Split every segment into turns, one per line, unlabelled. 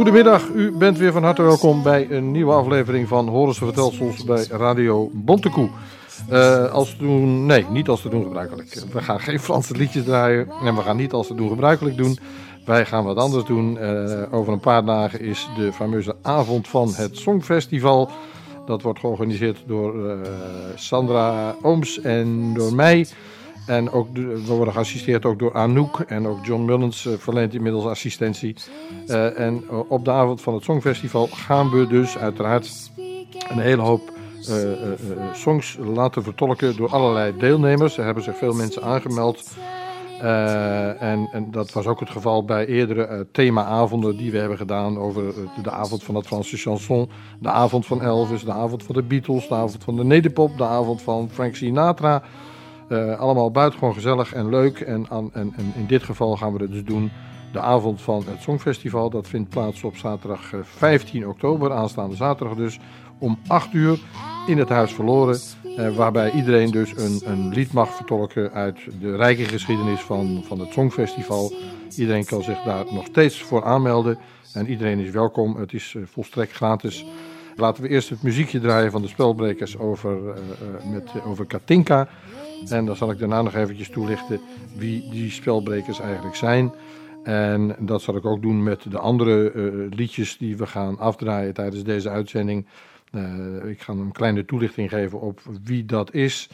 Goedemiddag, u bent weer van harte welkom bij een nieuwe aflevering van Horense Vertelsels bij Radio Bontekoe. Uh, als te doen, nee, niet als te doen gebruikelijk. We gaan geen Franse liedjes draaien en we gaan niet als te doen gebruikelijk doen. Wij gaan wat anders doen. Uh, over een paar dagen is de fameuze avond van het Songfestival. Dat wordt georganiseerd door uh, Sandra Ooms en door mij. En ook, we worden geassisteerd ook door Anouk en ook John Mullins uh, verleent inmiddels assistentie. Uh, en op de avond van het Songfestival gaan we dus uiteraard een hele hoop songs laten vertolken door allerlei deelnemers. Er hebben zich veel mensen aangemeld. En, en, dat was ook het geval bij eerdere themaavonden die we hebben gedaan over de avond van het Franse chanson, de avond van Elvis, de avond van de Beatles, de avond van de Nederpop, de avond van Frank Sinatra. Uh, allemaal buitengewoon gezellig en leuk. En, en, in dit geval gaan we het dus doen de avond van het Songfestival. Dat vindt plaats op zaterdag 15 oktober, aanstaande zaterdag dus, om 8 uur in het Huis Verloren. Uh, waarbij iedereen dus een, een lied mag vertolken uit de rijke geschiedenis van, van het Songfestival. Iedereen kan zich daar nog steeds voor aanmelden. En iedereen is welkom. Het is volstrekt gratis. Laten we eerst het muziekje draaien van de spelbrekers over, met, over Katinka. En dan zal ik daarna nog eventjes toelichten wie die spelbrekers eigenlijk zijn. En dat zal ik ook doen met de andere uh, liedjes die we gaan afdraaien tijdens deze uitzending. Uh, ik ga een kleine toelichting geven op wie dat is.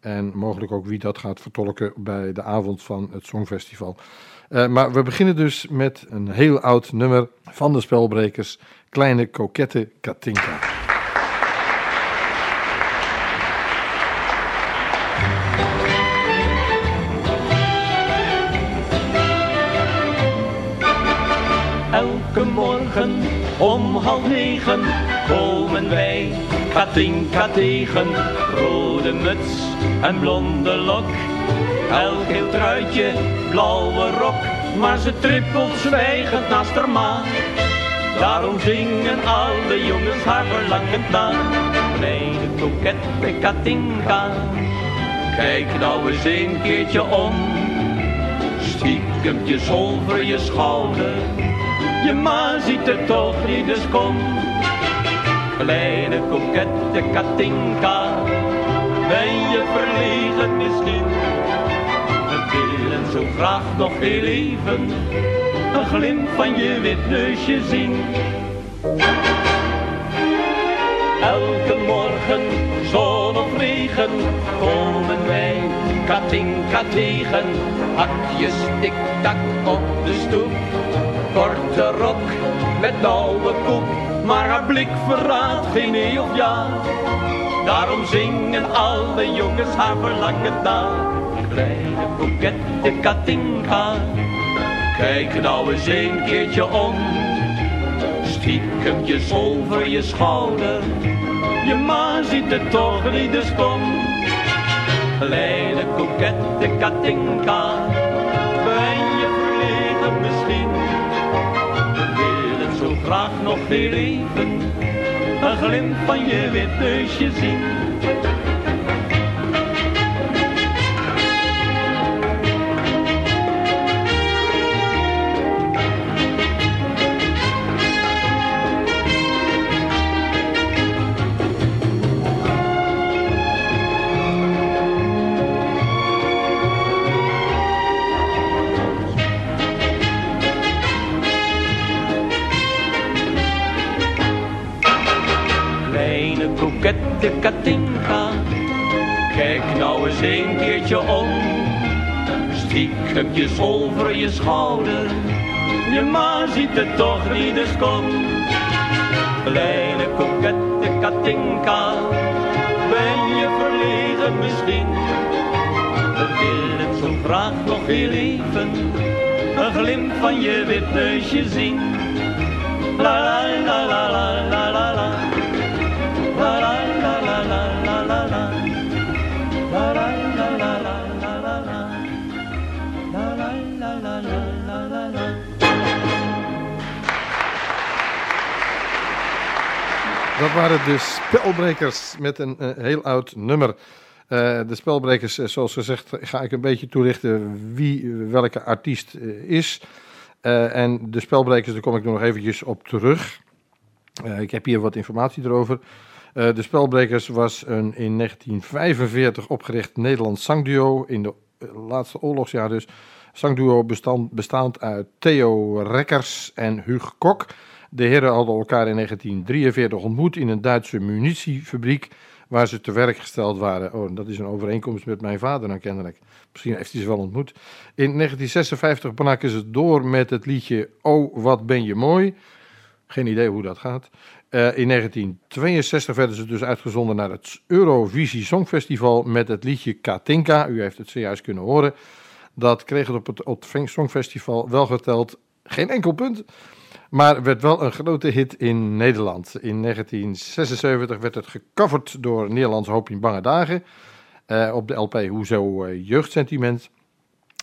En mogelijk ook wie dat gaat vertolken bij de avond van het Songfestival. Uh, maar we beginnen dus met een heel oud nummer van de spelbrekers. Kleine kokette Katinka.
Om half negen komen wij Katinka tegen. Rode muts en blonde lok. Elk heel truitje, blauwe rok. Maar ze trippelt zwijgend naast haar ma. Daarom zingen alle jongens haar verlangend na. Kleine kokette Katinka. Kijk nou eens een keertje om. Stiekempjes over je schouder je ma ziet er toch niet, dus kom. Kleine kokette Katinka, ben je verlegen misschien? We willen zo graag nog heel even een glimp van je wit neusje zien. Elke morgen, zon of regen, komen wij Katinka tegen. Hakjes tik-tak op de stoep korte rok met nauwe koep, maar haar blik verraadt geen nee of ja. Daarom zingen alle jongens haar verlangen na. Kleine kokette Katinka, kijk nou eens een keertje om. Stiekempjes over je schouder, je ma ziet het toch niet, dus kom. Kleine kokette Katinka, graag nog heel even een glimp van je wit neusje zien. Je schouder. Je ma ziet het toch niet, dus kom. Kleine kokette Katinka. Ben je verlegen misschien? We willen zo graag nog heel even. Een glimp van je wit neusje zien.
Dat waren de spelbrekers met een uh, heel oud nummer. Uh, de spelbrekers, uh, zoals gezegd, ga ik een beetje toelichten wie welke artiest is. En de spelbrekers, daar kom ik nog eventjes op terug. Ik heb hier wat informatie erover. De Spelbrekers was een in 1945 opgericht Nederlands zangduo. In de laatste oorlogsjaar dus. Zangduo bestaand uit Theo Rekkers en Huug Kok. De heren hadden elkaar in 1943 ontmoet in een Duitse munitiefabriek waar ze te werk gesteld waren. Oh, dat is een overeenkomst met mijn vader dan kennelijk. Misschien heeft hij ze wel ontmoet. In 1956 braken ze door met het liedje Oh, wat ben je mooi. Geen idee hoe dat gaat. Uh, in 1962 werden ze dus uitgezonden naar het Eurovisie Songfestival met het liedje Katinka. U heeft het zojuist kunnen horen. Dat kreeg het, op het Songfestival wel geteld geen enkel punt. Maar werd wel een grote hit in Nederland. In 1976 werd het gecoverd door Nederlands Hoop in Bange Dagen. Uh, op de LP Hoezo uh, Jeugdsentiment.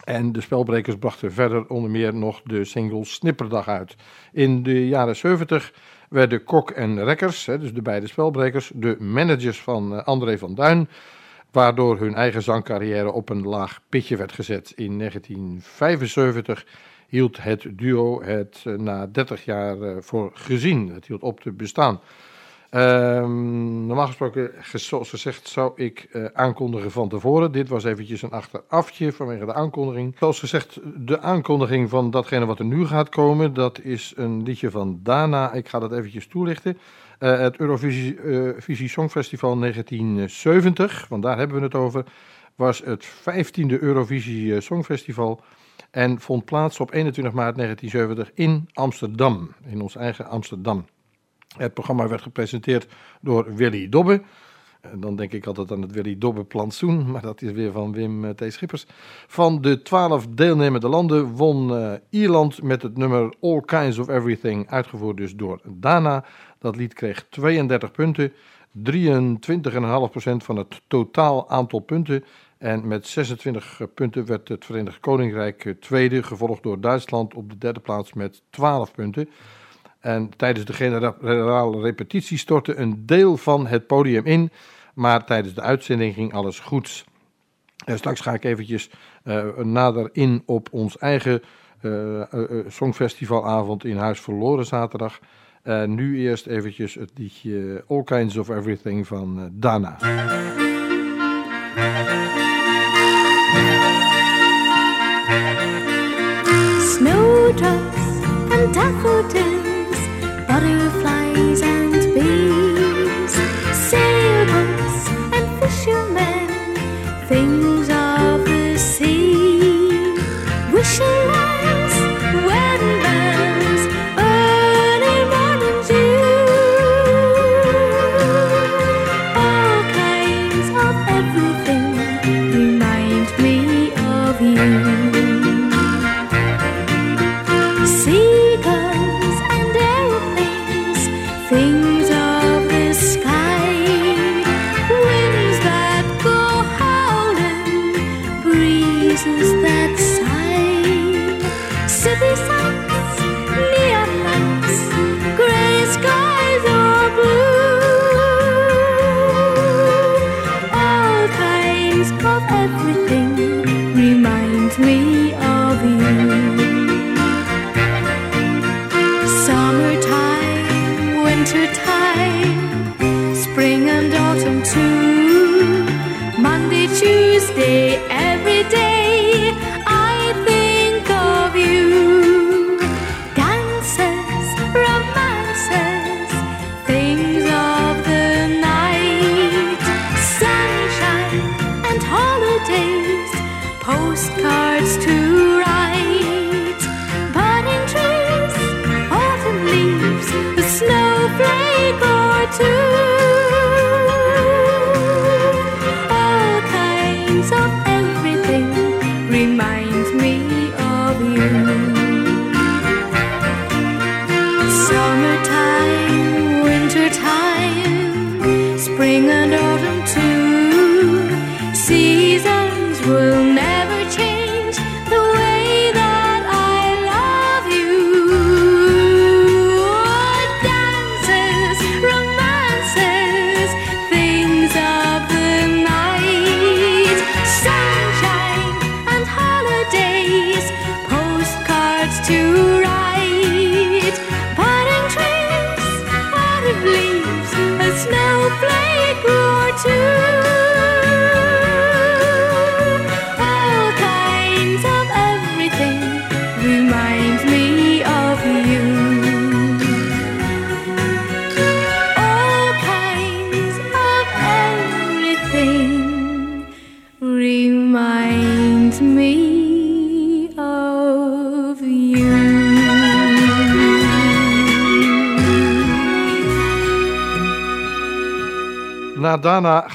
En de spelbrekers brachten verder onder meer nog de single Snipperdag uit. In de jaren 70 werden Kok en Rekkers, dus de beide spelbrekers, de managers van uh, André van Duin. Waardoor hun eigen zangcarrière op een laag pitje werd gezet. In 1975 hield het duo het uh, na 30 jaar uh, voor gezien. Het hield op te bestaan. Um, normaal gesproken, zoals gezegd, zou ik uh, aankondigen van tevoren. Dit was eventjes een achterafje vanwege de aankondiging. Zoals gezegd, de aankondiging van datgene wat er nu gaat komen, dat is een liedje van Dana. Ik ga dat eventjes toelichten. Het Eurovisie Songfestival 1970, want daar hebben we het over, was het 15e Eurovisie Songfestival en vond plaats op 21 maart 1970 in Amsterdam, in ons eigen Amsterdam. Het programma werd gepresenteerd door Willy Dobbe. Dan denk ik altijd aan het Willy Dobbe plantsoen, maar dat is weer van Wim eh, T. Schippers. Van de twaalf deelnemende landen won uh, Ierland met het nummer All Kinds of Everything, uitgevoerd dus door Dana. Dat lied kreeg 32 punten, 23,5% van het totaal aantal punten. En met 26 punten werd het Verenigd Koninkrijk eh, tweede, gevolgd door Duitsland op de derde plaats met 12 punten. En tijdens de generale repetitie stortte een deel van het podium in, maar tijdens de uitzending ging alles goed. En straks ga ik eventjes uh, nader in op ons eigen songfestivalavond in Huis Verloren zaterdag. nu eerst eventjes het liedje All Kinds of Everything van Dana.
daffodils,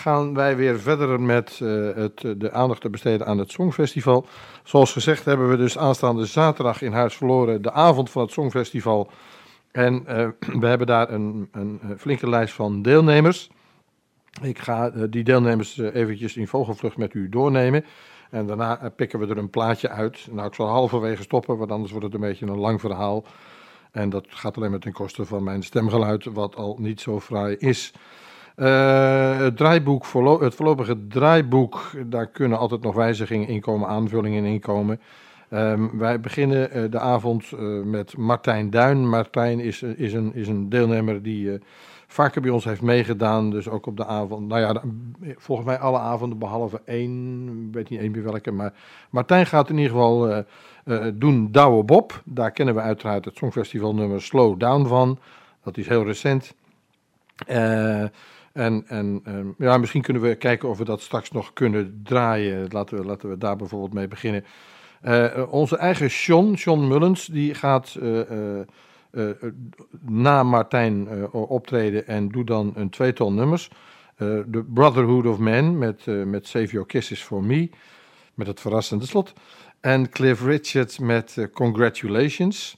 gaan wij weer verder met eh, het, de aandacht te besteden aan het Songfestival. Zoals gezegd hebben we dus aanstaande zaterdag in Huis Verloren de avond van het Songfestival. En eh, we hebben daar een, een flinke lijst van deelnemers. Ik ga die deelnemers eventjes in vogelvlucht met u doornemen. En daarna pikken we er een plaatje uit. Nou, ik zal halverwege stoppen, want anders wordt het een beetje een lang verhaal. En dat gaat alleen maar ten koste van mijn stemgeluid, wat al niet zo fraai is. Uh, het draaiboek, het voorlopige draaiboek, daar kunnen altijd nog wijzigingen in komen, aanvullingen in komen. Um, wij beginnen uh, de avond uh, met Martijn Duin. Martijn is, is, een, is een deelnemer die vaker bij ons heeft meegedaan. Dus ook op de avond, nou ja, volgens mij alle avonden behalve één, ik weet niet één meer welke. Maar Martijn gaat in ieder geval doen Douwe Bob. Daar kennen we uiteraard het Songfestival nummer Slow Down van. Dat is heel recent. Uh, en, en ehm, ja, misschien kunnen we kijken of we dat straks nog kunnen draaien. Laten we, laten we daar bijvoorbeeld mee beginnen. Uh, onze eigen Sean, Sean Mullens, die gaat uh, uh, na Martijn optreden en doet dan een tweetal nummers. The Brotherhood of Man met, met Save Your Kisses For Me, met het verrassende slot. En Cliff Richard met Congratulations.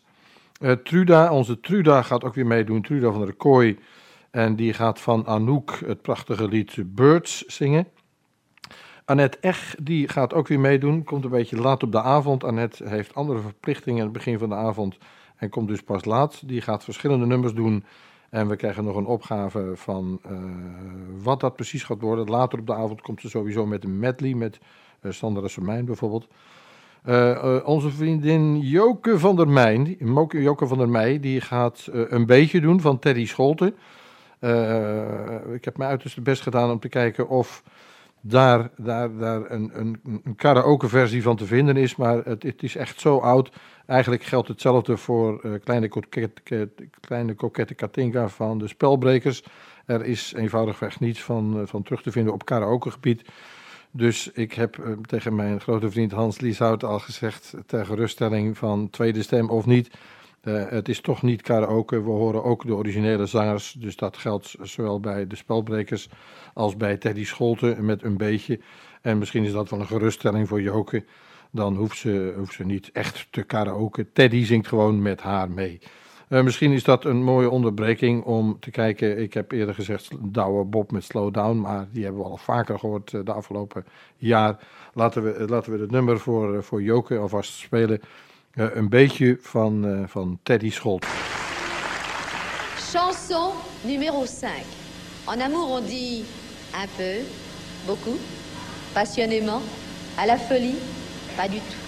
Truda, onze Truda gaat ook weer meedoen. Truda van der Kooi en die gaat van Anouk het prachtige lied Birds zingen. Annette Ech, die gaat ook weer meedoen. Komt een beetje laat op de avond. Annette heeft andere verplichtingen aan het begin van de avond. En komt dus pas laat. Die gaat verschillende nummers doen. En we krijgen nog een opgave van uh, wat dat precies gaat worden. Later op de avond komt ze sowieso met een medley. Met uh, Sandra Semijn bijvoorbeeld. Uh, onze vriendin Joke van der Meij, Joke van der Meij, die gaat een beetje doen van Teddy Scholten. Uh, ik heb mijn uiterste best gedaan om te kijken of daar, daar, daar een, een, een karaoke versie van te vinden is. Maar het, het is echt zo oud. Eigenlijk geldt hetzelfde voor uh, kleine, kokette, kleine kokette Katinka van de Spelbrekers. Er is eenvoudigweg niets van, uh, van terug te vinden op karaokegebied. Dus ik heb tegen mijn grote vriend Hans Lieshout al gezegd, ter geruststelling van tweede stem of niet uh, het is toch niet karaoke, we horen ook de originele zangers. Dus dat geldt zowel bij de spelbrekers als bij Teddy Scholten met een beetje. En misschien is dat wel een geruststelling voor Joke. Dan hoeft ze, hoeft ze niet echt te karaoke. Teddy zingt gewoon met haar mee. Uh, misschien is dat een mooie onderbreking om te kijken. Ik heb eerder gezegd Douwe Bob met Slow Down, maar die hebben we al vaker gehoord uh, de afgelopen jaar. Laten we, laten we het nummer voor, voor Joke alvast spelen. Uh, een beetje van, uh, van Teddy Scholt.
Chanson numéro 5. En amour on dit un peu, beaucoup, passionnément, à la folie, pas du tout.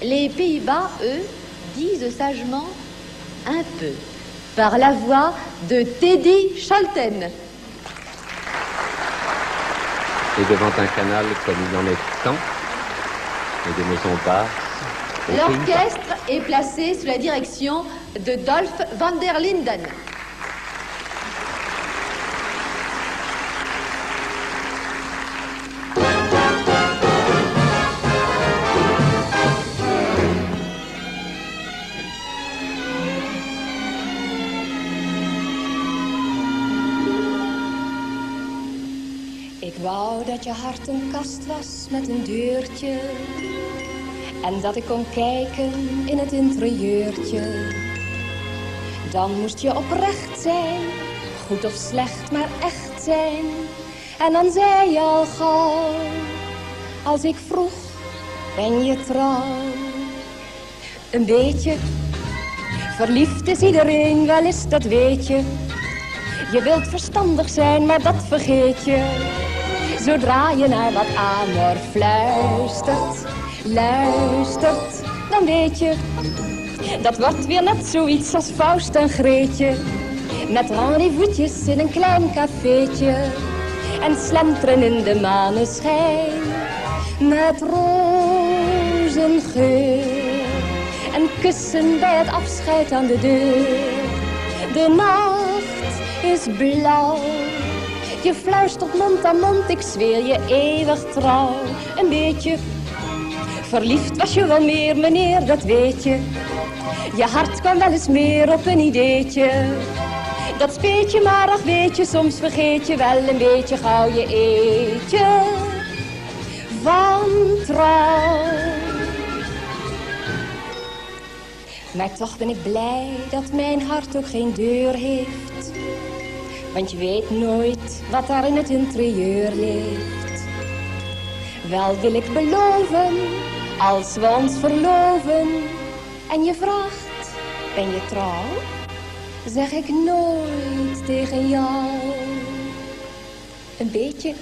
Les Pays-Bas, eux, disent sagement un peu, par la voix de Teddy Scholten.
Et devant un canal comme il en est temps, et des maisons basses,
L'orchestre est placé sous la direction de Dolph van der Linden.
Ik wou dat je hart een kast was met een deurtje en dat ik kon kijken in het interieurtje. Dan moest je oprecht zijn, goed of slecht, maar echt zijn. En dan zei je al gauw, als ik vroeg, ben je trouw? Een beetje, verliefd is iedereen, wel eens, dat weet je. Je wilt verstandig zijn, maar dat vergeet je. Zodra je naar wat amor fluistert luistert, dan weet je. Dat wordt weer net zoiets als Faust en Greetje. Met rendezvous'tjes in een klein cafeetje. En slenteren in de maneschijn. Met rozengeur. En kussen bij het afscheid aan de deur. De nacht is blauw. Je fluistert mond aan mond, ik zweer je eeuwig trouw. Een beetje Verliefd was je wel meer, meneer, dat weet je. Je hart kwam wel eens meer op een ideetje. Dat speet je maar, ach weet je, soms vergeet je wel een beetje gauw je eetje van trouw. Maar toch ben ik blij dat mijn hart ook geen deur heeft. Want je weet nooit wat daar in het interieur ligt. Wel wil ik beloven, als we ons verloven. En je vraagt, ben je trouw? Zeg ik nooit tegen jou. Een beetje.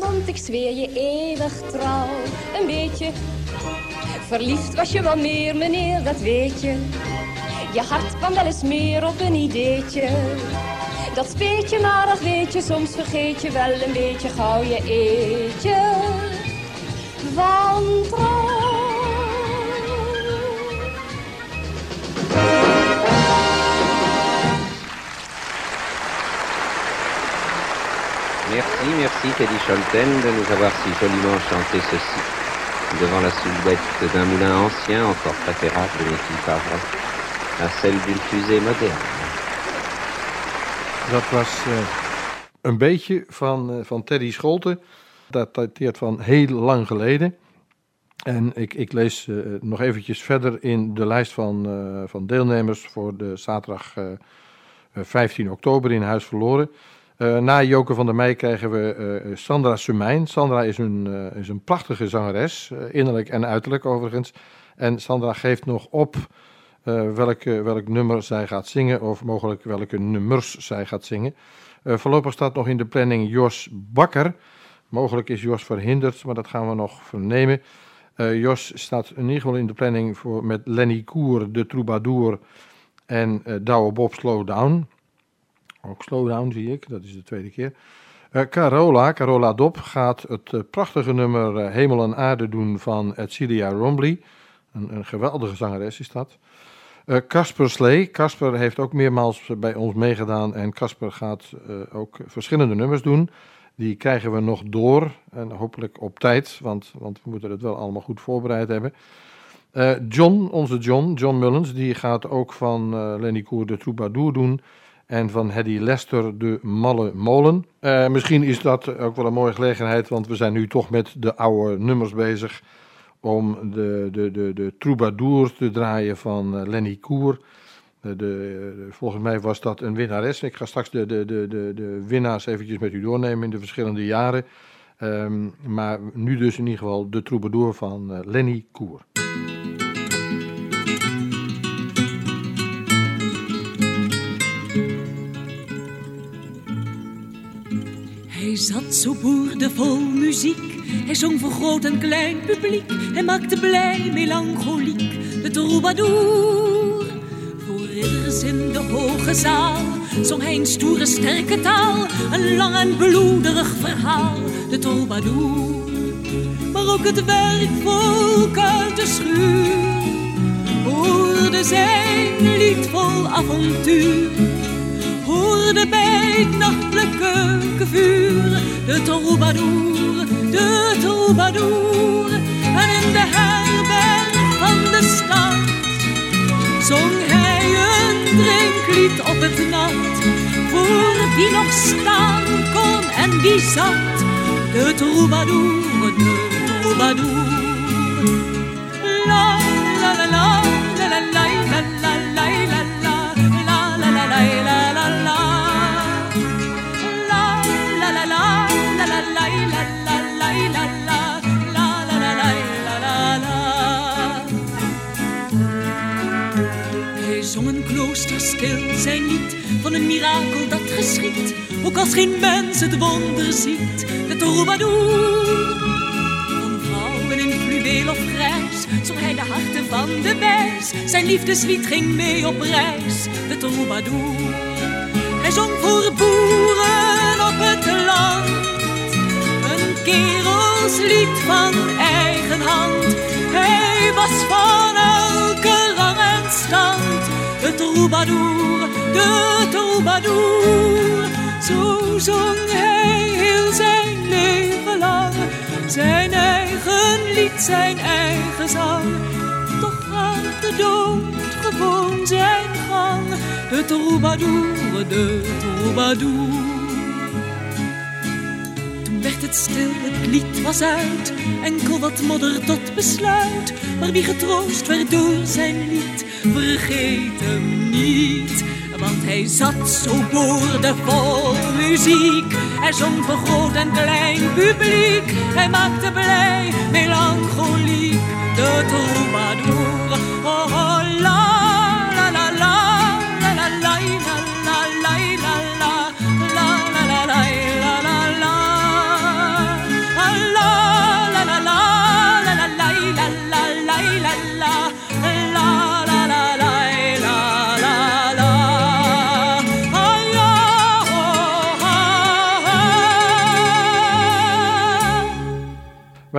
Mond, ik zweer je eeuwig trouw. Een beetje verliefd was je wel meer, meneer, dat weet je. Je hart kwam wel eens meer op een ideetje. Dat speet je maar, dat weet je, soms vergeet je wel een beetje gauw je eetje. Van trouw.
Merci, Teddy Scholten de nous avoir si joliment chanté ceci devant la soulbette d'un moulin ancien encore préférable, n'est-il pas vrai, à celle d'une fusée moderne.
Dat was eh, een beetje van, eh, van Teddy Scholten. Dat dateert van heel lang geleden. En ik, ik lees eh, nog eventjes verder in de lijst van, van deelnemers voor de zaterdag eh, eh, 15 oktober in Huis Verloren. Eh, na Joke van der Meij krijgen we eh, Sandra Sumijn. Sandra is een, eh, is een prachtige zangeres, eh, innerlijk en uiterlijk overigens. En Sandra geeft nog op eh, welke, welk nummer zij gaat zingen, of mogelijk welke nummers zij gaat zingen. Eh, voorlopig staat nog in de planning Jos Bakker. Mogelijk is Jos verhinderd, maar dat gaan we nog vernemen. Eh, Jos staat in ieder geval in de planning voor, met Lenny Koer, de troubadour en eh Douwe Bob Slowdown. Ook Slowdown zie ik, dat is de tweede keer. Eh, Carola, Carola Dop, gaat het eh, prachtige nummer eh, Hemel en Aarde doen van Celia Rombly. Een, een geweldige zangeres is dat. Casper Slee. Casper heeft ook meermaals bij ons meegedaan. En Casper gaat ook verschillende nummers doen. Die krijgen we nog door. En hopelijk op tijd, want, want we moeten het wel allemaal goed voorbereid hebben. John, onze John, John Mullins, die gaat ook van Lenny Koer de Troubadour doen. En van Hedy Lester de Malle Molen. Eh, misschien is dat ook wel een mooie gelegenheid, want we zijn nu toch met de oude nummers bezig. Om de, de, de, de troubadour te draaien van eh, Lenny Koer. De, de, volgens mij was dat een winnares. Ik ga straks de, de, de, de, de winnaars eventjes met u doornemen in de verschillende jaren. Ehm, maar nu dus in ieder geval de troubadour van eh, Lenny Koer.
Hij zat zo boerdevol muziek. Hij zong voor groot en klein publiek. Hij maakte blij melancholiek de troubadour. Voor ridders in de hoge zaal zong hij een stoere sterke taal. Een lang en bloederig verhaal, de troubadour. Maar ook het werkvolk uit de schuur hoorde zijn lied vol avontuur hoorde bij het nachtelijke vuur de troubadour, de troubadour. En in de herberg van de stad zong hij een drinklied op het nat. Voor wie nog staan kon en wie zat, de troubadour, de troubadour. La la la la la la la zijn lied van een mirakel dat geschiet, ook als geen mens het wonder ziet, de troubadour van vrouwen in fluweel of grijs, zong hij de harten van de wijs. Zijn liefdeslied ging mee op reis, de troubadour. Hij zong voor boeren op het land. Een kerelslied van eigen hand. Hij was van elke De troubadour, de troubadour. Zo zong hij heel zijn leven lang. Zijn eigen lied, zijn eigen zang. Toch gaat de dood gewoon zijn gang. De troubadour, de troubadour. Het stil, het lied was uit. Enkel wat modder tot besluit. Maar wie getroost werd door zijn lied, vergeet hem niet. Want hij zat zo boordevol muziek. Hij zong voor groot en klein publiek. Hij maakte blij, melancholiek, de troubadour.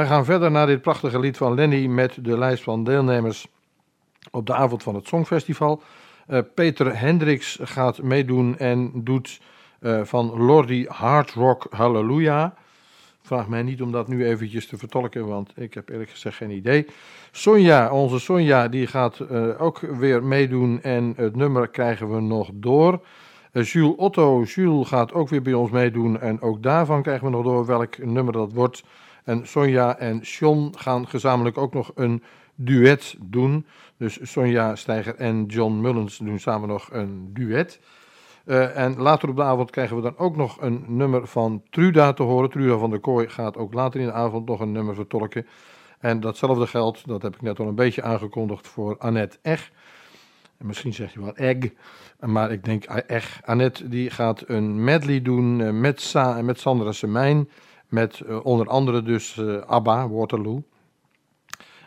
Wij gaan verder naar dit prachtige lied van Lenny met de lijst van deelnemers op de avond van het Songfestival. Eh, Peter Hendricks gaat meedoen en doet eh, van Lordi Hard Rock Hallelujah. Vraag mij niet om dat nu eventjes te vertolken, want ik heb eerlijk gezegd geen idee. Sonja, onze Sonja, die gaat eh, ook weer meedoen en het nummer krijgen we nog door. Jules Otto, Jules gaat ook weer bij ons meedoen en ook daarvan krijgen we nog door welk nummer dat wordt. En Sonja en John gaan gezamenlijk ook nog een duet doen. Dus Sonja Steiger en John Mullens doen samen nog een duet. Eh, en later op de avond krijgen we dan ook nog een nummer van Truda te horen. Truda van der Kooi gaat ook later in de avond nog een nummer vertolken. En datzelfde geldt, dat heb ik net al een beetje aangekondigd, voor Annette Eg. En misschien zeg je wel Egg, maar ik denk Eg. Annette die gaat een medley doen eh, met, Sa en met Sandra Semijn. Met eh, onder andere dus eh, ABBA, Waterloo.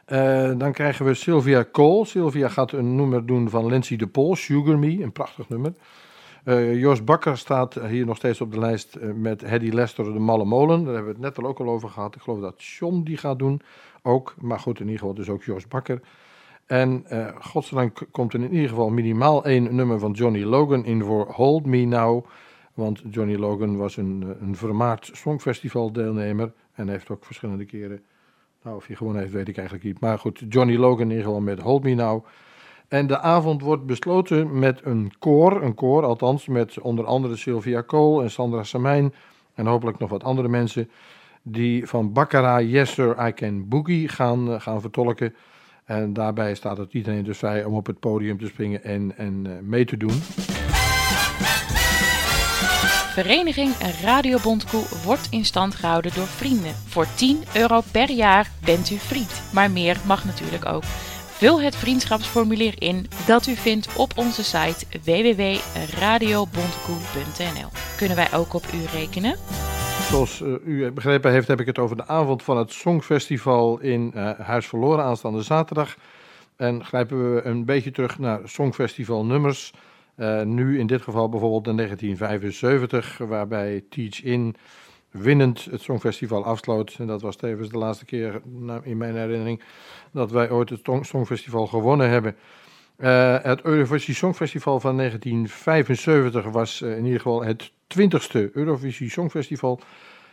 Eh, dan krijgen we Sylvia Cole. Sylvia gaat een nummer doen van Lindsay de Pol, Sugar Me, een prachtig nummer. Eh Jos Bakker staat hier nog steeds op de lijst met Hedy Lester, de Malle Molen. Daar hebben we het net al ook al over gehad. Ik geloof dat John die gaat doen ook. Maar goed, in ieder geval dus ook Jos Bakker. En eh godzijdank komt er in ieder geval minimaal één nummer van Johnny Logan in voor Hold Me Now. Want Johnny Logan was een, eh, een vermaard Songfestival deelnemer. En heeft ook verschillende keren, nou of hij gewoon heeft weet ik eigenlijk niet. Maar goed, Johnny Logan in ieder geval met Hold Me Now. En de avond wordt besloten met een koor, een koor althans met onder andere Sylvia Cole en Sandra Samijn en hopelijk nog wat andere mensen die van Baccarat Yes Sir I Can Boogie gaan, eh, gaan vertolken. En daarbij staat het iedereen dus vrij om op het podium te springen en, en eh, mee te doen.
Vereniging Radio Bontekoe wordt in stand gehouden door vrienden. Voor 10 euro per jaar bent u vriend, maar meer mag natuurlijk ook. Vul het vriendschapsformulier in dat u vindt op onze site www.radiobontekoe.nl. Kunnen wij ook op u rekenen?
Zoals eh, u begrepen heeft, heb ik het over de avond van het Songfestival in eh, Huis Verloren aanstaande zaterdag. En grijpen we een beetje terug naar Songfestival nummers. Eh, nu in dit geval bijvoorbeeld in 1975, waarbij Teach In winnend het Songfestival afsloot. En dat was tevens de laatste keer nou, in mijn herinnering dat wij ooit het Song- Songfestival gewonnen hebben. Eh, het Eurovisie Songfestival van 1975 was eh, in ieder geval het 20ste Eurovisie Songfestival.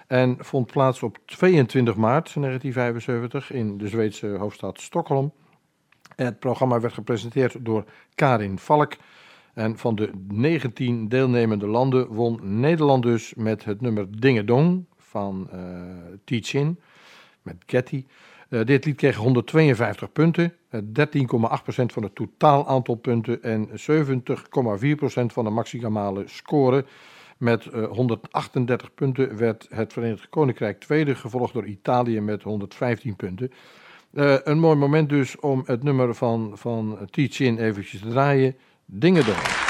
En vond plaats op 22 maart 1975 in de Zweedse hoofdstad Stockholm. Het programma werd gepresenteerd door Karin Valk. En van de 19 deelnemende landen won Nederland dus met het nummer Dingedong van eh Teach-In met Getty. Eh, dit lied kreeg 152 punten, eh, 13,8% van het totaal aantal punten en 70,4% van de maximale score. Met eh, 138 punten werd het Verenigd Koninkrijk tweede, gevolgd door Italië met 115 punten. Eh, een mooi moment dus om het nummer van, van In eventjes te draaien dingen doen.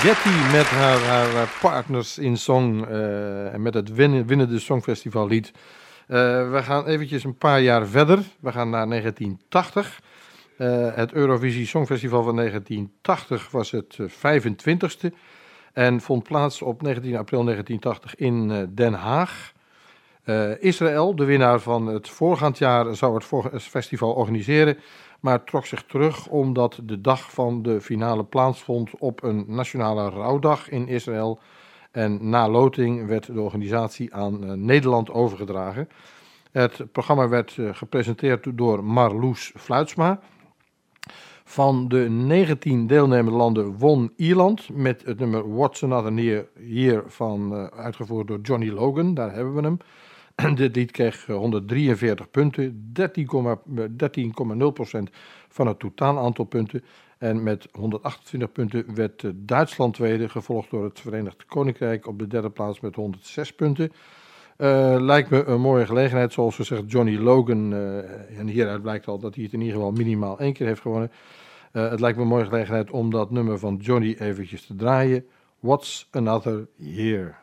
Getty met haar, haar, partners in song uh, en met het winnen, winnende Songfestivallied. Uh, we gaan eventjes een paar jaar verder. We gaan naar 1980. het Eurovisie Songfestival van 1980 was het 25ste en vond plaats op 19 april 1980 in Den Haag. Israël, de winnaar van het voorgaand jaar, zou het festival organiseren maar trok zich terug omdat de dag van de finale plaatsvond op een nationale rouwdag in Israël. En na loting werd de organisatie aan uh, Nederland overgedragen. Het programma werd uh, gepresenteerd door Marloes Fluitsma. Van de 19 deelnemende landen won Ierland met het nummer What's Another Year van, uh, uitgevoerd door Johnny Logan, daar hebben we hem. Dit lied kreeg 143 punten, 13,0% 13, van het totaal aantal punten. En met 128 punten werd Duitsland tweede, gevolgd door het Verenigd Koninkrijk op de derde plaats met 106 punten. Uh, lijkt me een mooie gelegenheid, zoals we zegt Johnny Logan. Uh, en hieruit blijkt al dat hij het in ieder geval minimaal één keer heeft gewonnen. Uh, het lijkt me een mooie gelegenheid om dat nummer van Johnny eventjes te draaien. What's Another Year?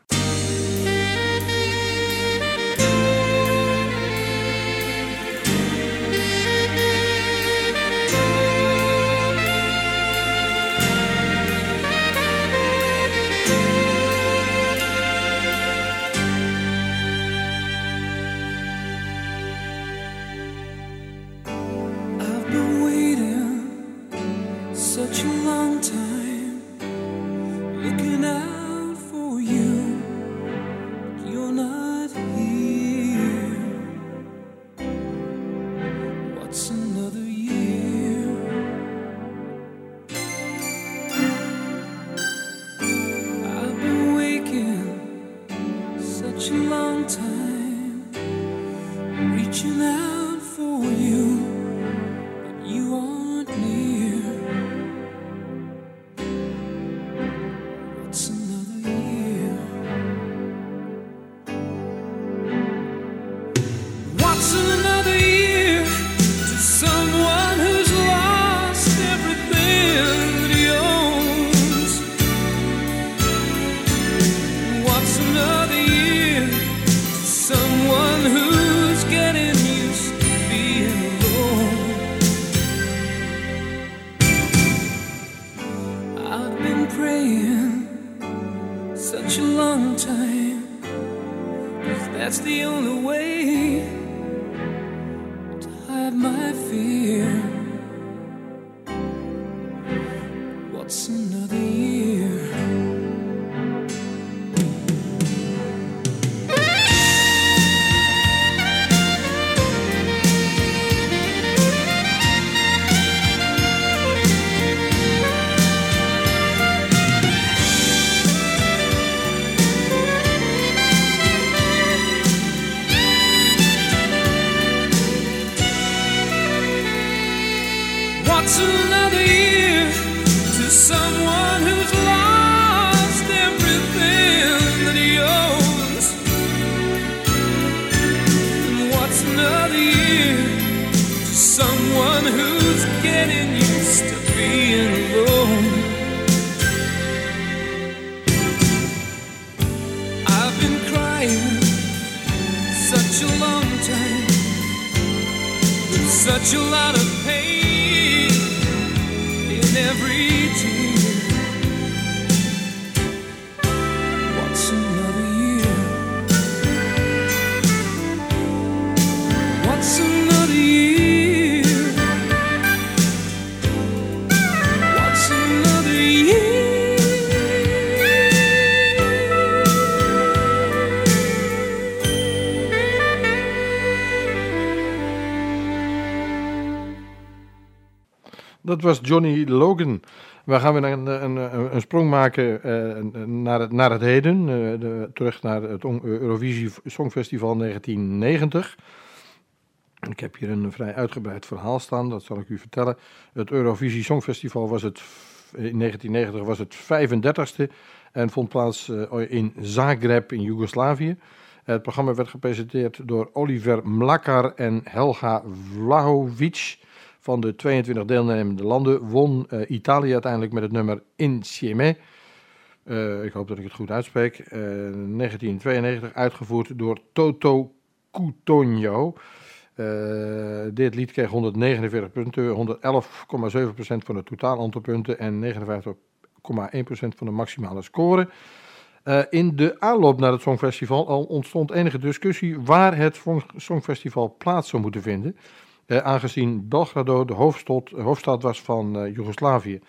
tonight Dat was Johnny Logan. We gaan weer een, een, een sprong maken uh, naar, het, naar het heden. Uh, de, terug naar het Eurovisie Songfestival 1990. Ik heb hier een vrij uitgebreid verhaal staan, dat zal ik u vertellen. Het Eurovisie Songfestival was het, in 1990 was het 35ste en vond plaats uh, in Zagreb in Joegoslavië. Het programma werd gepresenteerd door Oliver Mlakar en Helga Vlahovic van de 22 deelnemende landen won eh, Italië uiteindelijk met het nummer Insieme. Eh, ik hoop dat ik het goed uitspreek. Eh, 1992, uitgevoerd door Toto Cutugno. Eh, dit lied kreeg 149 punten, 111,7% van het totaal aantal punten en 59,1% van de maximale score. Eh, in de aanloop naar het Songfestival al ontstond enige discussie waar het Song- Songfestival plaats zou moeten vinden. Eh, aangezien Belgrado de hoofdstad, hoofdstad was van eh, Joegoslavië.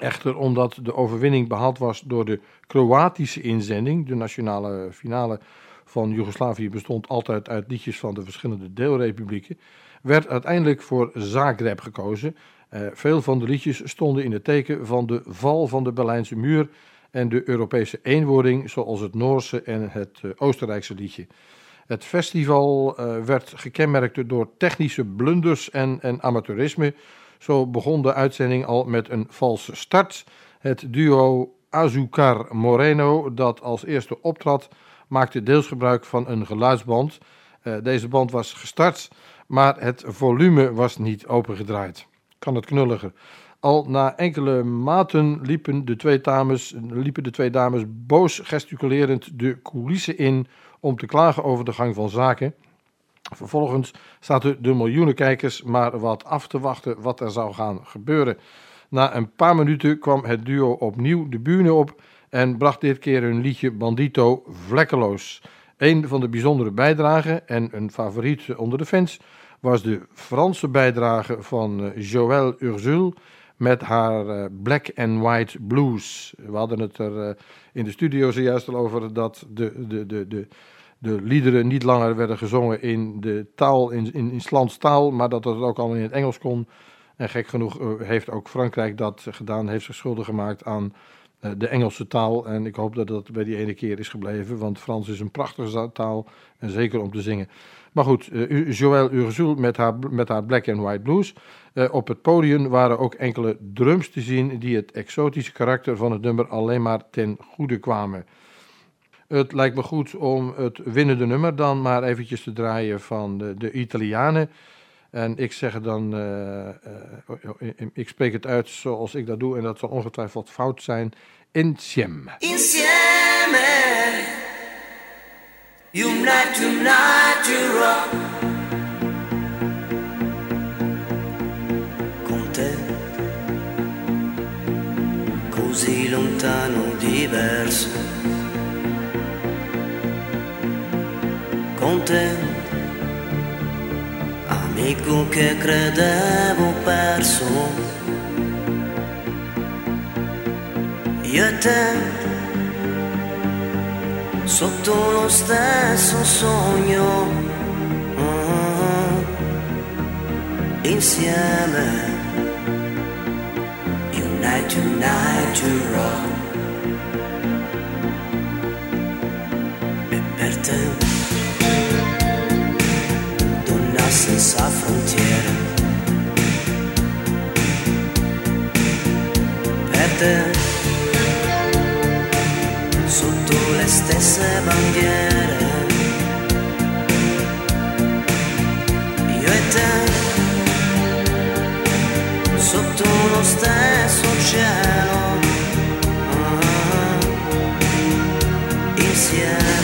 Echter, omdat de overwinning behaald was door de Kroatische inzending, de nationale finale van Joegoslavië bestond altijd uit liedjes van de verschillende deelrepublieken, werd uiteindelijk voor Zagreb gekozen. Eh, veel van de liedjes stonden in het teken van de val van de Berlijnse muur en de Europese eenwording, zoals het Noorse en het Oostenrijkse liedje. Het festival eh, werd gekenmerkt door technische blunders en, en amateurisme. Zo begon de uitzending al met een valse start. Het duo Azucar Moreno, dat als eerste optrad, maakte deels gebruik van een geluidsband. Eh, deze band was gestart, maar het volume was niet opengedraaid. Kan het knulliger. Al na enkele maten liepen de twee dames, liepen de twee dames boos gesticulerend de coulissen in om te klagen over de gang van zaken. Vervolgens zaten de miljoenen kijkers maar wat af te wachten wat er zou gaan gebeuren. Na een paar minuten kwam het duo opnieuw de bühne op en bracht dit keer hun liedje Bandito vlekkeloos. Een van de bijzondere bijdragen en een favoriet onder de fans was de Franse bijdrage van eh, Joël Urzul met haar eh, Black and White Blues. We hadden het er eh, in de studio zojuist al over dat de, de, de, de, de liederen niet langer werden gezongen in de taal, in, in, in taal, maar dat het ook al in het Engels kon. En gek genoeg eh, heeft ook Frankrijk dat gedaan, heeft zich schuldig gemaakt aan de Engelse taal. En ik hoop dat dat bij die ene keer is gebleven, want Frans is een prachtige taal en zeker om te zingen. Maar goed, eh, Joël Urzul met haar, met haar Black and White Blues. Eh, op het podium waren ook enkele drums te zien die het exotische karakter van het nummer alleen maar ten goede kwamen. Het lijkt me goed om het winnende nummer dan maar eventjes te draaien van de, de Italianen. En ik zeg dan, eh, eh, ik spreek het uit zoals ik dat doe en dat zal ongetwijfeld fout zijn. Insieme.
Insieme, così lontano, diverso. Con te, amico che credevo perso. Io e te, sotto lo stesso sogno, ah, insieme, unite, unite, rock. E per te, donna senza frontiere, per te stesse bandiere. Io e te, sotto lo stesso cielo, ah, insieme.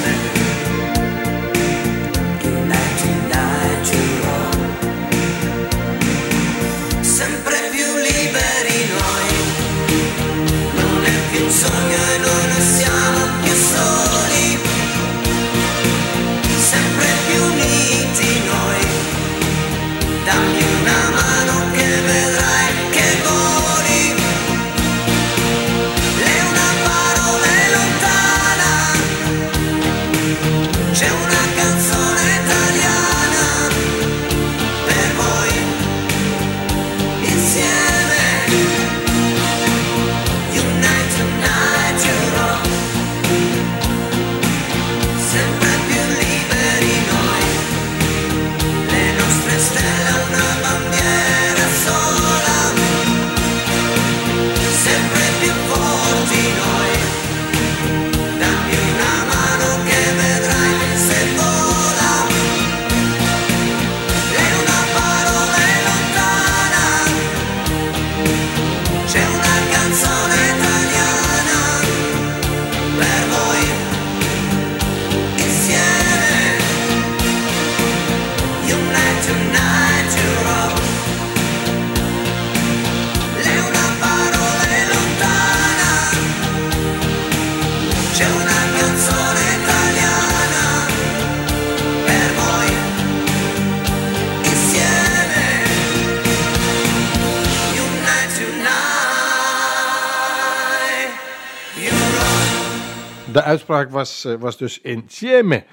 Uitspraak was, eh, was dus insieme.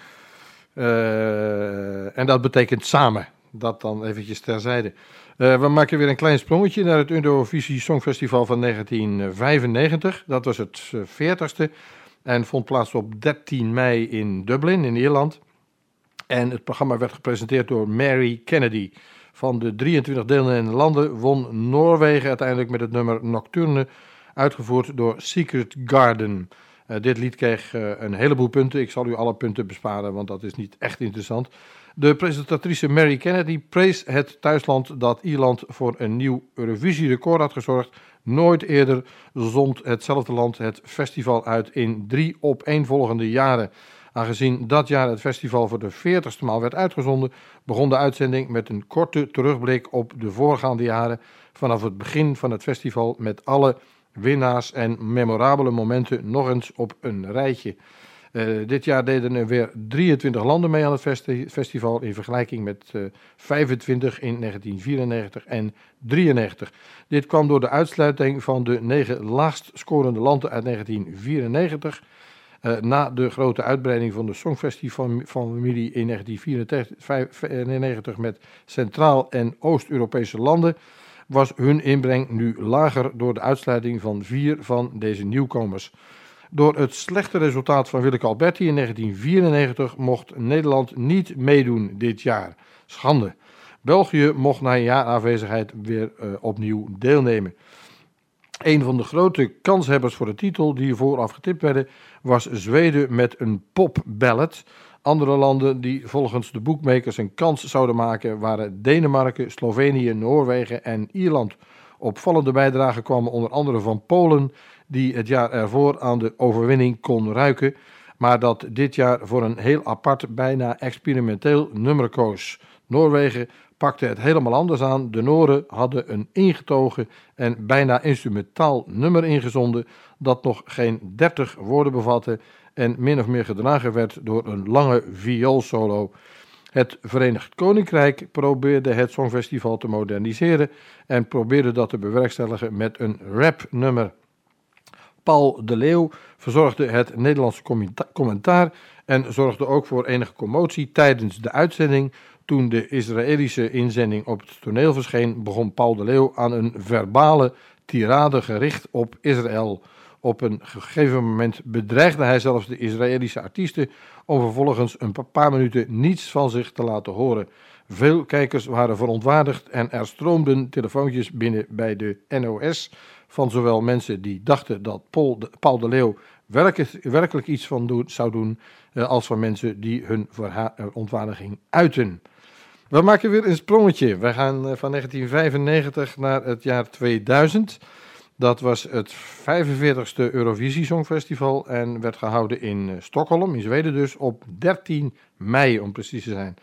Eh en dat betekent samen. Dat dan eventjes terzijde. Eh, we maken weer een klein sprongetje naar het Eurovisie Songfestival van 1995. Dat was het eh, 40ste en vond plaats op 13 mei in Dublin in Ierland. En het programma werd gepresenteerd door Mary Kennedy. Van de 23 deelnemende landen won Noorwegen uiteindelijk met het nummer Nocturne, uitgevoerd door Secret Garden. Eh, dit lied kreeg eh, een heleboel punten. Ik zal u alle punten besparen, want dat is niet echt interessant. De presentatrice Mary Kennedy prees het thuisland dat Ierland voor een nieuw Eurovisie-record had gezorgd. Nooit eerder zond hetzelfde land het festival uit in drie opeenvolgende jaren. Aangezien dat jaar het festival voor de 40ste maal werd uitgezonden, begon de uitzending met een korte terugblik op de voorgaande jaren. Vanaf het begin van het festival met alle winnaars en memorabele momenten nog eens op een rijtje. Eh, dit jaar deden er weer 23 landen mee aan het festi- festival in vergelijking met eh, 25 in 1994 en 93. Dit kwam door de uitsluiting van de negen laagst scorende landen uit 1994. Eh, na de grote uitbreiding van de Songfestivalfamilie in 1994 met Centraal- en Oost-Europese landen was hun inbreng nu lager door de uitsluiting van vier van deze nieuwkomers. Door het slechte resultaat van Willeke Alberti in 1994 mocht Nederland niet meedoen dit jaar. Schande. België mocht na een jaar afwezigheid weer eh, opnieuw deelnemen. Een van de grote kanshebbers voor de titel die vooraf getipt werden was Zweden met een popballad. Andere landen die volgens de boekmakers een kans zouden maken waren Denemarken, Slovenië, Noorwegen en Ierland. Opvallende bijdragen kwamen onder andere van Polen, die het jaar ervoor aan de overwinning kon ruiken, maar dat dit jaar voor een heel apart, bijna experimenteel nummer koos. Noorwegen pakte het helemaal anders aan. De Noren hadden een ingetogen en bijna instrumentaal nummer ingezonden dat nog geen 30 woorden bevatte en min of meer gedragen werd door een lange vioolsolo. Het Verenigd Koninkrijk probeerde het Songfestival te moderniseren en probeerde dat te bewerkstelligen met een rapnummer. Paul de Leeuw verzorgde het Nederlandse commenta- commentaar en zorgde ook voor enige commotie tijdens de uitzending. Toen de Israëlische inzending op het toneel verscheen, begon Paul de Leeuw aan een verbale tirade gericht op Israël. Op een gegeven moment bedreigde hij zelfs de Israëlische artiesten om vervolgens een paar minuten niets van zich te laten horen. Veel kijkers waren verontwaardigd en er stroomden telefoontjes binnen bij de NOS van zowel mensen die dachten dat Paul de, Paul de Leeuw werkelijk, iets van doen, zou doen, eh, als van mensen die hun verontwaardiging uiten. We maken weer een sprongetje. We gaan eh, van 1995 naar het jaar 2000. Dat was het 45ste Eurovisie Songfestival en werd gehouden in eh, Stockholm, in Zweden dus, op 13 mei om precies te zijn.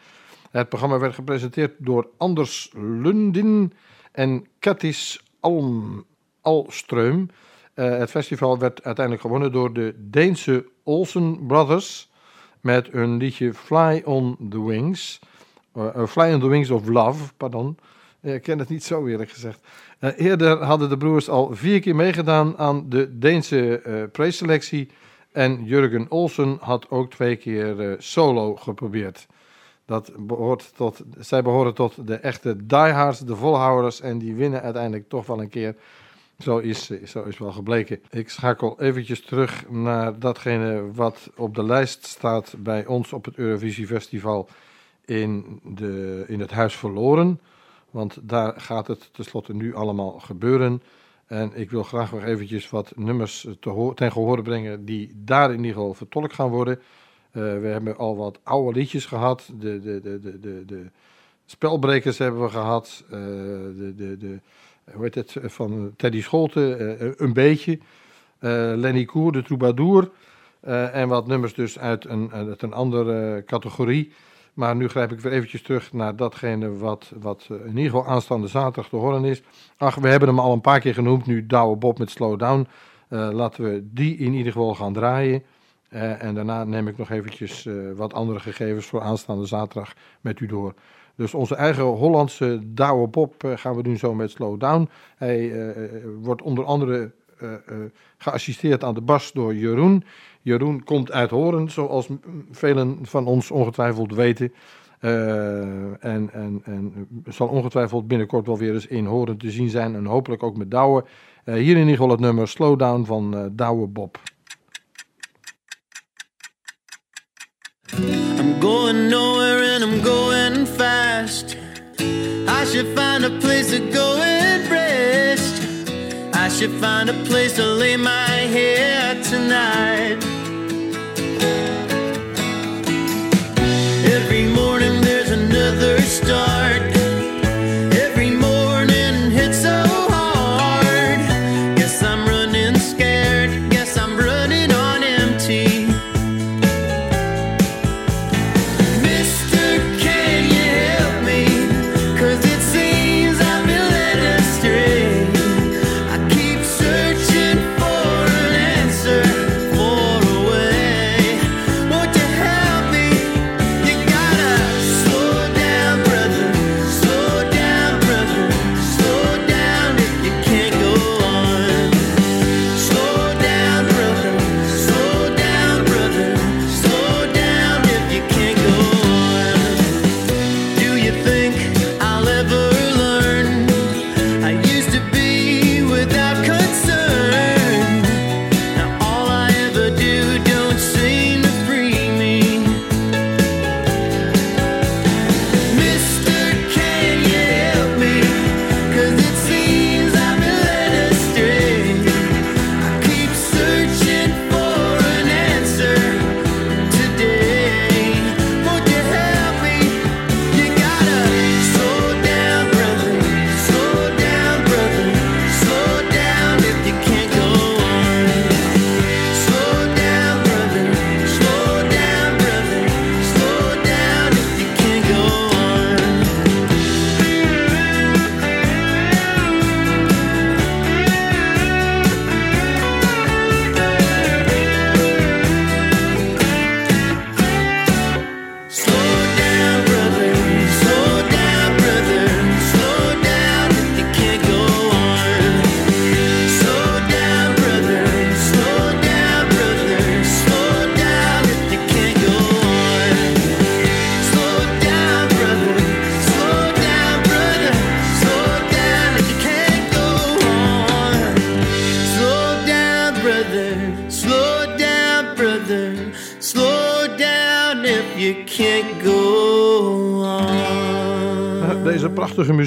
Het programma werd gepresenteerd door Anders Lundin en Kattis Alm, Alström. Eh, het festival werd uiteindelijk gewonnen door de Deense Olsen Brothers met hun liedje Fly on the Wings. Eh, Fly on the Wings of Love, pardon. Eh, Ik ken het niet zo eerlijk gezegd. Eh, eerder hadden de broers al vier keer meegedaan aan de Deense eh preselectie. En Jurgen Olsen had ook twee keer solo geprobeerd. Dat behoort tot, zij behoren tot de echte diehards, de volhouders. En die winnen uiteindelijk toch wel een keer. Zo is, zo is wel gebleken. Ik schakel eventjes terug naar datgene wat op de lijst staat bij ons op het Eurovisie Festival in, de, in het Huis Verloren. Want daar gaat het tenslotte nu allemaal gebeuren. En ik wil graag nog eventjes wat nummers ten gehore brengen die daar in ieder geval vertolkt gaan worden. Eh, we hebben al wat oude liedjes gehad. De, de, de, de, de, de spelbrekers hebben we gehad. Eh, de, de, de, hoe heet het, van Teddy Scholten, eh, een beetje. Lenny Koer, de troubadour. En wat nummers dus uit een, uit een andere categorie. Maar nu grijp ik weer eventjes terug naar datgene wat, wat eh, in ieder geval aanstaande zaterdag te horen is. Ach, we hebben hem al een paar keer genoemd, nu Douwe Bob met Slow Down. Eh, laten we die in ieder geval gaan draaien. Eh, en daarna neem ik nog eventjes wat andere gegevens voor aanstaande zaterdag met u door. Dus onze eigen Hollandse Douwe Bob gaan we doen zo met Slow Down. Hij wordt onder andere geassisteerd aan de bas door Jeroen. Jeroen komt uit Horen, zoals velen van ons ongetwijfeld weten. Eh, en, en, en zal ongetwijfeld binnenkort wel weer eens in Horen te zien zijn. En hopelijk ook met Douwe. Eh, hier in ieder geval het nummer Slow Down van eh Douwe Bob.
Should find a place to lay my head tonight.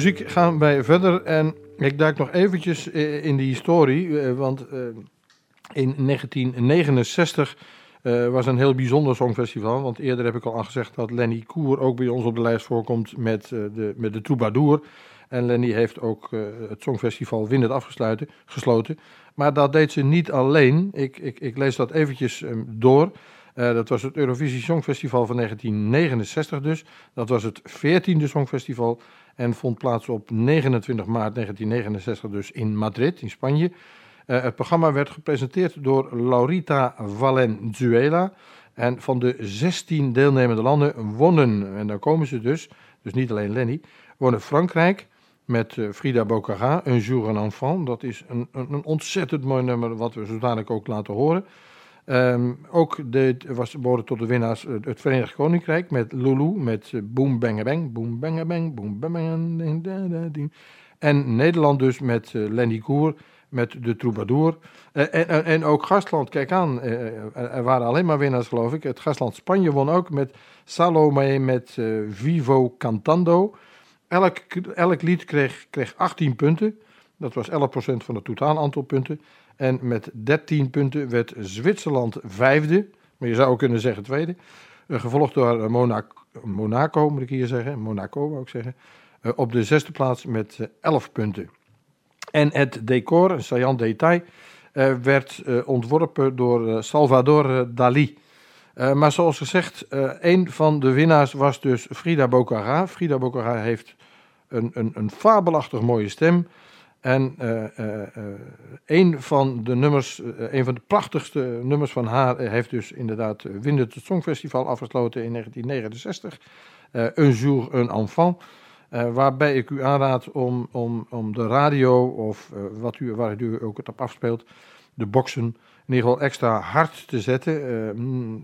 Muziek gaan wij verder. En ik duik nog eventjes eh, in de historie. eh, Want eh, in 1969 eh, was een heel bijzonder songfestival. Want eerder heb ik al aangezegd dat Lenny Koer ook bij ons op de lijst voorkomt met, de, met de Troubadour. En Lenny heeft ook het songfestival winnend afgesloten. Gesloten. Maar dat deed ze niet alleen. Ik, ik, ik lees dat eventjes ehm, door. Dat was het Eurovisie Songfestival van 1969 dus. Dat was het 14e Songfestival en vond plaats op 29 maart 1969 dus in Madrid, in Spanje. Eh, het programma werd gepresenteerd door Laurita Valenzuela. En van de 16 deelnemende landen wonnen, en daar komen ze dus, dus niet alleen Lenny, wonnen Frankrijk met eh, Frida Boccara, Un jour un enfant. Dat is een, een, een ontzettend mooi nummer, wat we zo dadelijk ook laten horen. Ehm, ook de, was behoorde tot de winnaars eh, het Verenigd Koninkrijk met Lulu, met eh, Boom Bang Bang, Boom Bang Bang, Boom Bang. En Nederland dus met eh, Lenny Koer, met de Troubadour. En, en, ook gastland, kijk aan, er waren alleen maar winnaars geloof ik. Het gastland Spanje won ook met Salome met Vivo Cantando. Elk, elk lied kreeg, kreeg 18 punten. Dat was 11% van het totaal aantal punten. En met 13 punten werd Zwitserland vijfde. Maar je zou ook kunnen zeggen tweede. Eh, gevolgd door eh, Monaco, Monaco, moet ik hier zeggen. Monaco wou zeggen. Eh, op de zesde plaats met eh, 11 punten. En het decor, een saillant detail, werd ontworpen door Salvador Dali. Maar zoals gezegd, een van de winnaars was dus Frida Boccara. Frida Boccara heeft een, een, een fabelachtig mooie stem. En eh, eh, eh, een van de nummers, een van de prachtigste nummers van haar, heeft dus inderdaad uh, Wind het Songfestival afgesloten in 1969. Eh un jour, un enfant. Waarbij ik u aanraad om, om, om de radio of wat u, waar u ook het op afspeelt, de boxen, in ieder geval extra hard te zetten. Mm,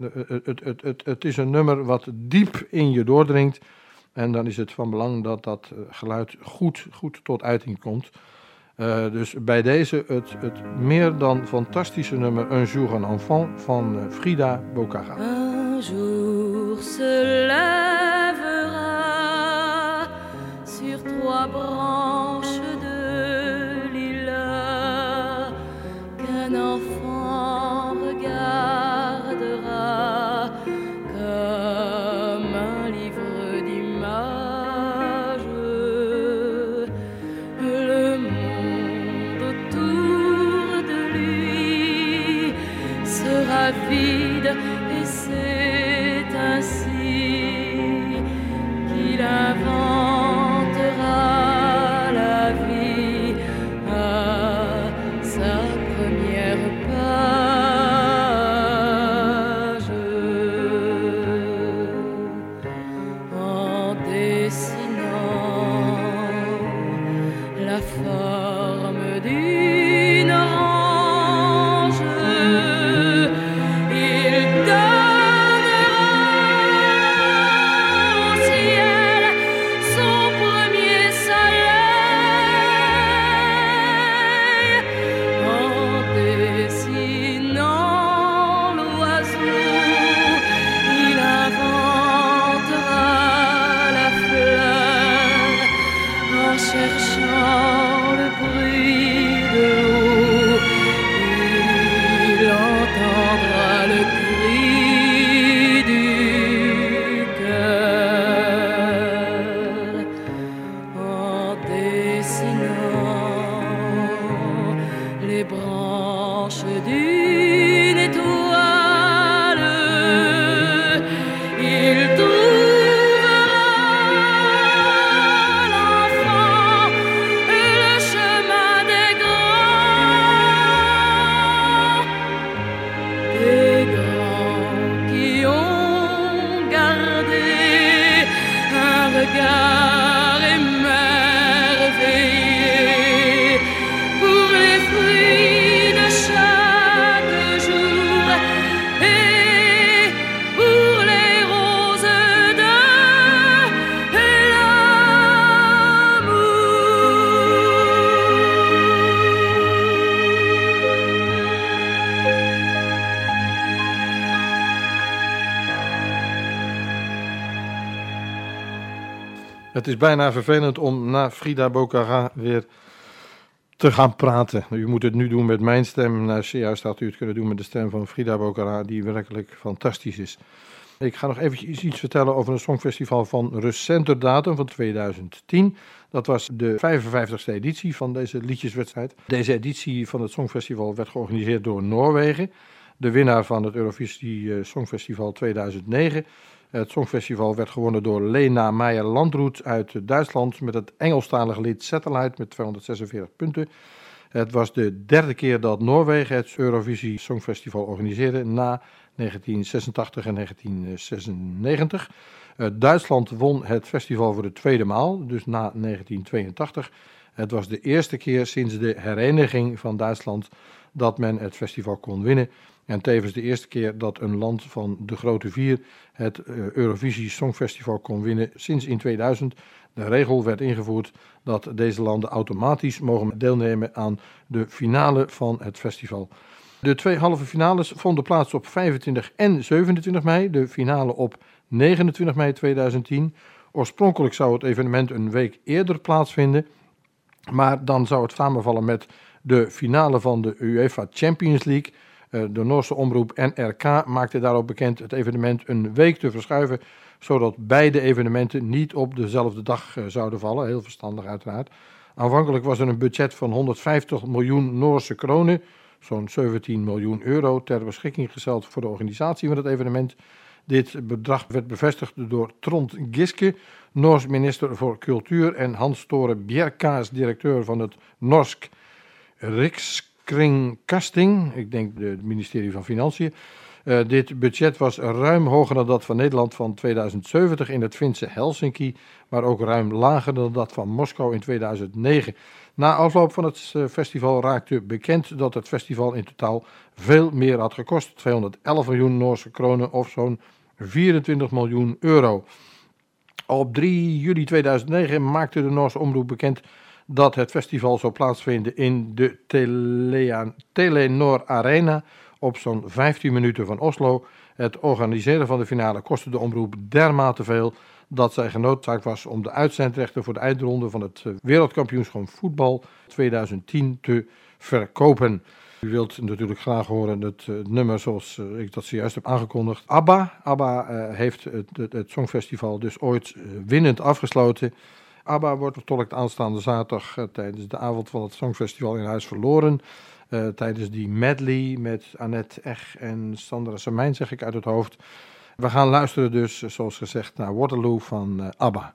het, is een nummer wat diep in je doordringt. En dan is het van belang dat dat geluid goed, goed tot uiting komt. Eh, dus bij deze het, het meer dan fantastische nummer Un jour un enfant van eh, Frida Bocaga.
Un jour se lèvera sur trois branches un
Het is bijna vervelend om na Frida Bocaga weer te gaan praten. U moet het nu doen met mijn stem. Nou, zojuist had u het kunnen doen met de stem van Frida Bocaga, die werkelijk fantastisch is. Ik ga nog eventjes iets vertellen over een songfestival van recenter datum, van 2010. Dat was de 55ste editie van deze liedjeswedstrijd. Deze editie van het songfestival werd georganiseerd door Noorwegen. De winnaar van het Eurovisie eh, Songfestival 2009. Het songfestival werd gewonnen door Lena Meijer-Landroet uit Duitsland met het Engelstalige lied Satellite met 246 punten. Het was de derde keer dat Noorwegen het Eurovisie Songfestival organiseerde na 1986 en 1996. Eh, Duitsland won het festival voor de tweede maal, dus na 1982. Het was de eerste keer sinds de hereniging van Duitsland dat men het festival kon winnen. En tevens de eerste keer dat een land van de grote vier het eh, Eurovisie Songfestival kon winnen sinds in 2000. De regel werd ingevoerd dat deze landen automatisch mogen deelnemen aan de finale van het festival. De twee halve finales vonden plaats op 25 en 27 mei. De finale op 29 mei 2010. Oorspronkelijk zou het evenement een week eerder plaatsvinden. Maar dan zou het samenvallen met de finale van de UEFA Champions League. Eh, De Noorse omroep NRK maakte daarop bekend het evenement een week te verschuiven, zodat beide evenementen niet op dezelfde dag eh, zouden vallen. Heel verstandig uiteraard. Aanvankelijk was er een budget van 150 miljoen Noorse kronen, zo'n 17 miljoen euro, ter beschikking gesteld voor de organisatie van het evenement. Dit bedrag werd bevestigd door Trond Giske, Noors minister voor Cultuur, en Hans Tore Bjerkaas, directeur van het Norsk Rikskringkasting, ik denk het ministerie van Financiën. Uh, dit budget was ruim hoger dan dat van Nederland van 2070 in het Finse Helsinki, maar ook ruim lager dan dat van Moskou in 2009. Na afloop van het uh, festival raakte bekend dat het festival in totaal veel meer had gekost: 211 miljoen Noorse kronen of zo'n 24 miljoen euro. Op 3 juli 2009 maakte de Noorse omroep bekend dat het festival zou plaatsvinden in de Telenor Arena op zo'n 15 minuten van Oslo. Het organiseren van de finale kostte de omroep dermate veel dat zij genoodzaakt was om de uitzendrechten voor de eindronde van het eh, wereldkampioenschap voetbal 2010 te verkopen. U wilt natuurlijk graag horen het uh, nummer zoals uh, ik dat zojuist heb aangekondigd. ABBA, ABBA heeft het, het, het, Songfestival dus ooit winnend afgesloten. ABBA wordt vertolkt aanstaande zaterdag tijdens de avond van het Songfestival in Huis Verloren. tijdens die medley met Annette Ech en Sandra Samijn, zeg ik uit het hoofd. We gaan luisteren dus, zoals gezegd, naar Waterloo van ABBA.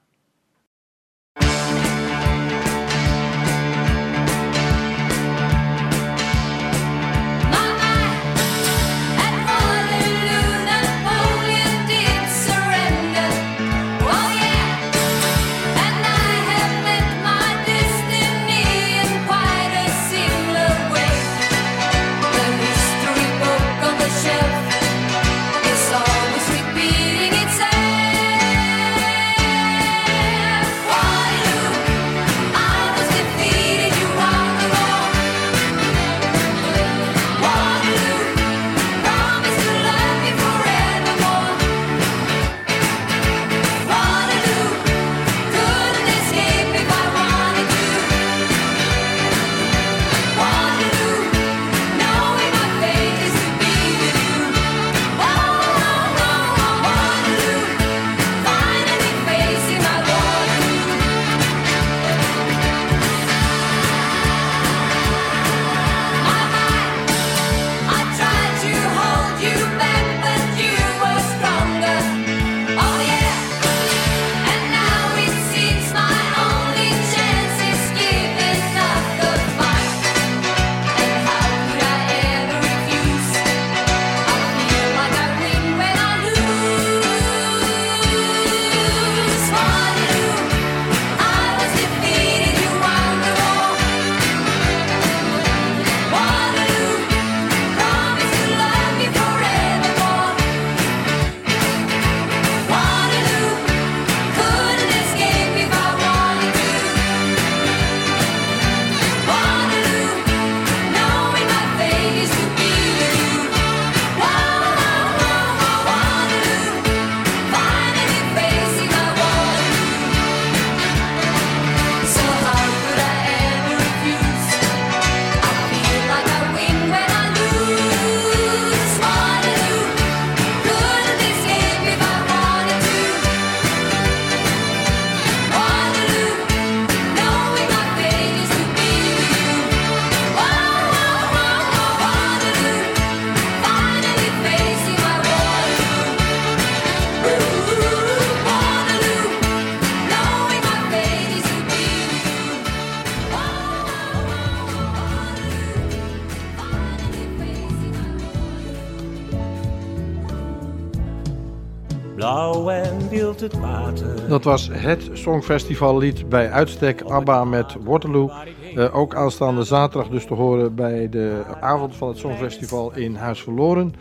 Dat was het Songfestivallied bij uitstek, ABBA met Waterloo. Uh, ook aanstaande zaterdag dus te horen bij de avond van het Songfestival in Huis Verloren.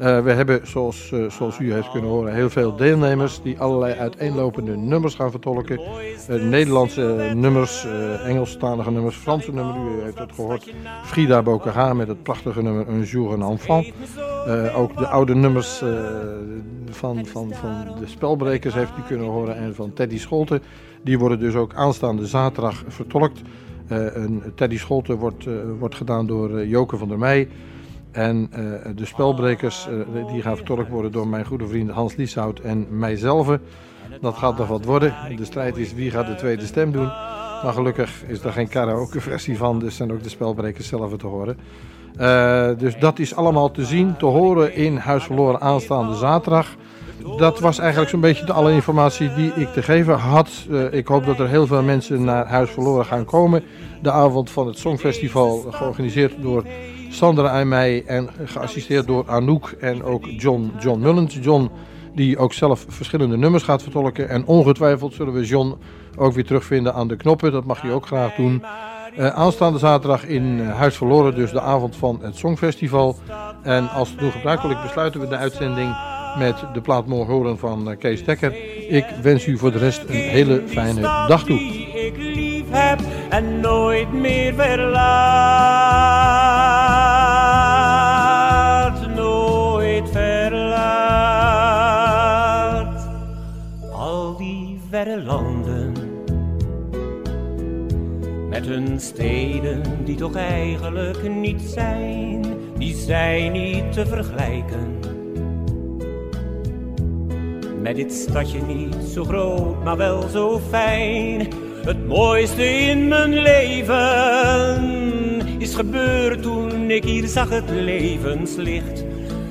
Uh, we hebben, zoals, uh, zoals u heeft kunnen horen, heel veel deelnemers die allerlei uiteenlopende nummers gaan vertolken. Uh, Nederlandse nummers, Engelstalige nummers, Franse nummers, u heeft het gehoord. Frida Bocage met het prachtige nummer Un jour un enfant. ook de oude nummers van, van, van de spelbrekers heeft u kunnen horen en van Teddy Scholten. Die worden dus ook aanstaande zaterdag vertolkt. een Teddy Scholten wordt, wordt gedaan door Joke van der Meij. En uh, de spelbrekers uh, die gaan vertolkt worden door mijn goede vriend Hans Lieshout en mijzelf. Dat gaat nog wat worden. De strijd is wie gaat de tweede stem doen. Maar gelukkig is er geen karaoke versie van, dus zijn ook de spelbrekers zelf te horen. Uh, dus dat is allemaal te zien, te horen in Huis Verloren aanstaande zaterdag. dat was eigenlijk zo'n beetje de alle informatie die ik te geven had. Eh, ik hoop dat er heel veel mensen naar Huis Verloren gaan komen. De avond van het Songfestival, georganiseerd door Sandra en mij en geassisteerd door Anouk en ook John, John Mullens. John die ook zelf verschillende nummers gaat vertolken. En ongetwijfeld zullen we John ook weer terugvinden aan de knoppen. Dat mag je ook graag doen. Eh, aanstaande zaterdag in Huis Verloren, dus de avond van het Songfestival. En als nu gebruikelijk besluiten we de uitzending met de plaat horen van eh, Kees Tekker. Ik wens u voor de rest een hele fijne dag toe.
ik heb en nooit meer steden die toch eigenlijk niet zijn, die zijn niet te vergelijken. Met dit stadje niet zo groot, maar wel zo fijn. Het mooiste in mijn leven is gebeurd toen ik hier zag het levenslicht.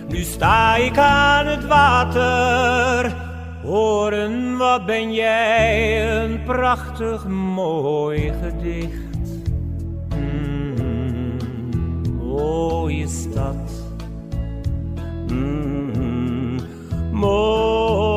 Nu sta ik aan het water. Horen, wat ben jij een prachtig mooi gedicht. Mm. Oh, Mooie stad. Mm. Mooi